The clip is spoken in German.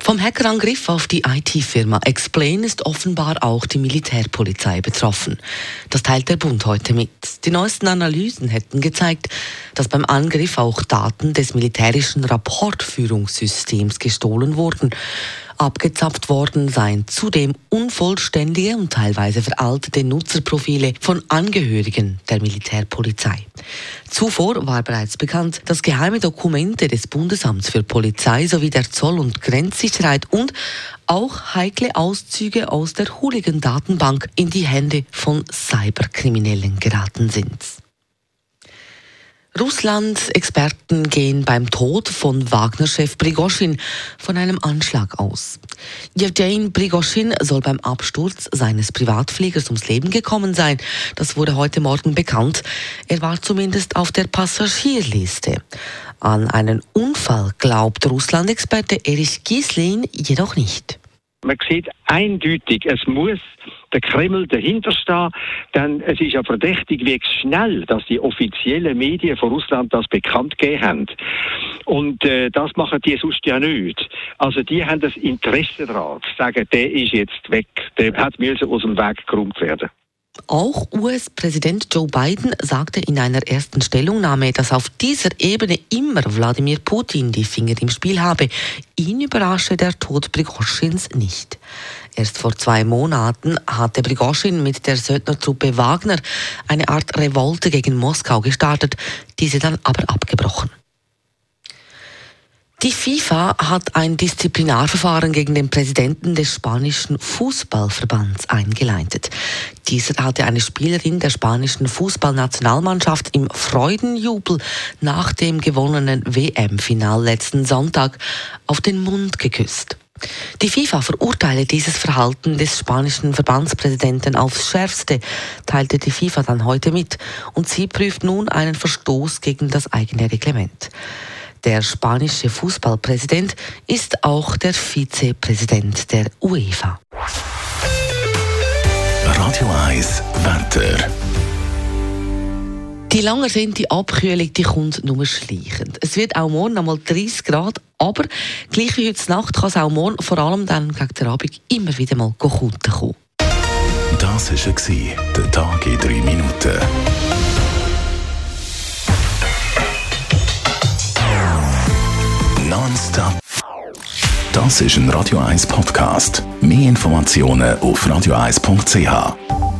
Vom Hackerangriff auf die IT-Firma Explain ist offenbar auch die Militärpolizei betroffen. Das teilt der Bund heute mit. Die neuesten Analysen hätten gezeigt, dass beim Angriff auch Daten des militärischen Rapportführungssystems gestohlen wurden. Abgezapft worden seien zudem unvollständige und teilweise veraltete Nutzerprofile von Angehörigen der Militärpolizei. Zuvor war bereits bekannt, dass geheime Dokumente des Bundesamts für Polizei sowie der Zoll- und Grenzsicherheit und auch heikle Auszüge aus der Hooligan-Datenbank in die Hände von Cyberkriminellen geraten sind. Russland-Experten gehen beim Tod von Wagner-Chef Prigoschin von einem Anschlag aus. Jevgeny Prigoschin soll beim Absturz seines Privatfliegers ums Leben gekommen sein. Das wurde heute Morgen bekannt. Er war zumindest auf der Passagierliste. An einen Unfall glaubt Russland-Experte Erich Gieslin jedoch nicht. Man sieht eindeutig, es muss der Kreml dahinter stehen, denn es ist ja verdächtig, wie schnell, dass die offiziellen Medien von Russland das bekannt gegeben haben. Und äh, das machen die sonst ja nicht. Also die haben das Interesse daran, zu sagen, der ist jetzt weg, der hat müssen aus dem Weg geräumt werden. Auch US-Präsident Joe Biden sagte in einer ersten Stellungnahme, dass auf dieser Ebene immer Wladimir Putin die Finger im Spiel habe. Ihn überrasche der Tod Prigoschins nicht. Erst vor zwei Monaten hatte Prigoschin mit der Söldnertruppe Wagner eine Art Revolte gegen Moskau gestartet, diese dann aber abgebrochen. Die FIFA hat ein Disziplinarverfahren gegen den Präsidenten des spanischen Fußballverbands eingeleitet. Dieser hatte eine Spielerin der spanischen Fußballnationalmannschaft im Freudenjubel nach dem gewonnenen WM-Final letzten Sonntag auf den Mund geküsst. Die FIFA verurteile dieses Verhalten des spanischen Verbandspräsidenten aufs Schärfste, teilte die FIFA dann heute mit, und sie prüft nun einen Verstoß gegen das eigene Reglement. Der spanische Fußballpräsident ist auch der Vizepräsident der UEFA. Radio 1, Wetter. Die sind die Abkühlung die kommt nur schleichend. Es wird auch morgen einmal 30 Grad, aber gleich wie heute Nacht kann es auch morgen, vor allem dann gegen den Abend, immer wieder mal Kunden kommen. Das war der Tag in drei Minuten. Nonstop. Das ist ein Radio 1 Podcast. Mehr Informationen auf radio1.ch.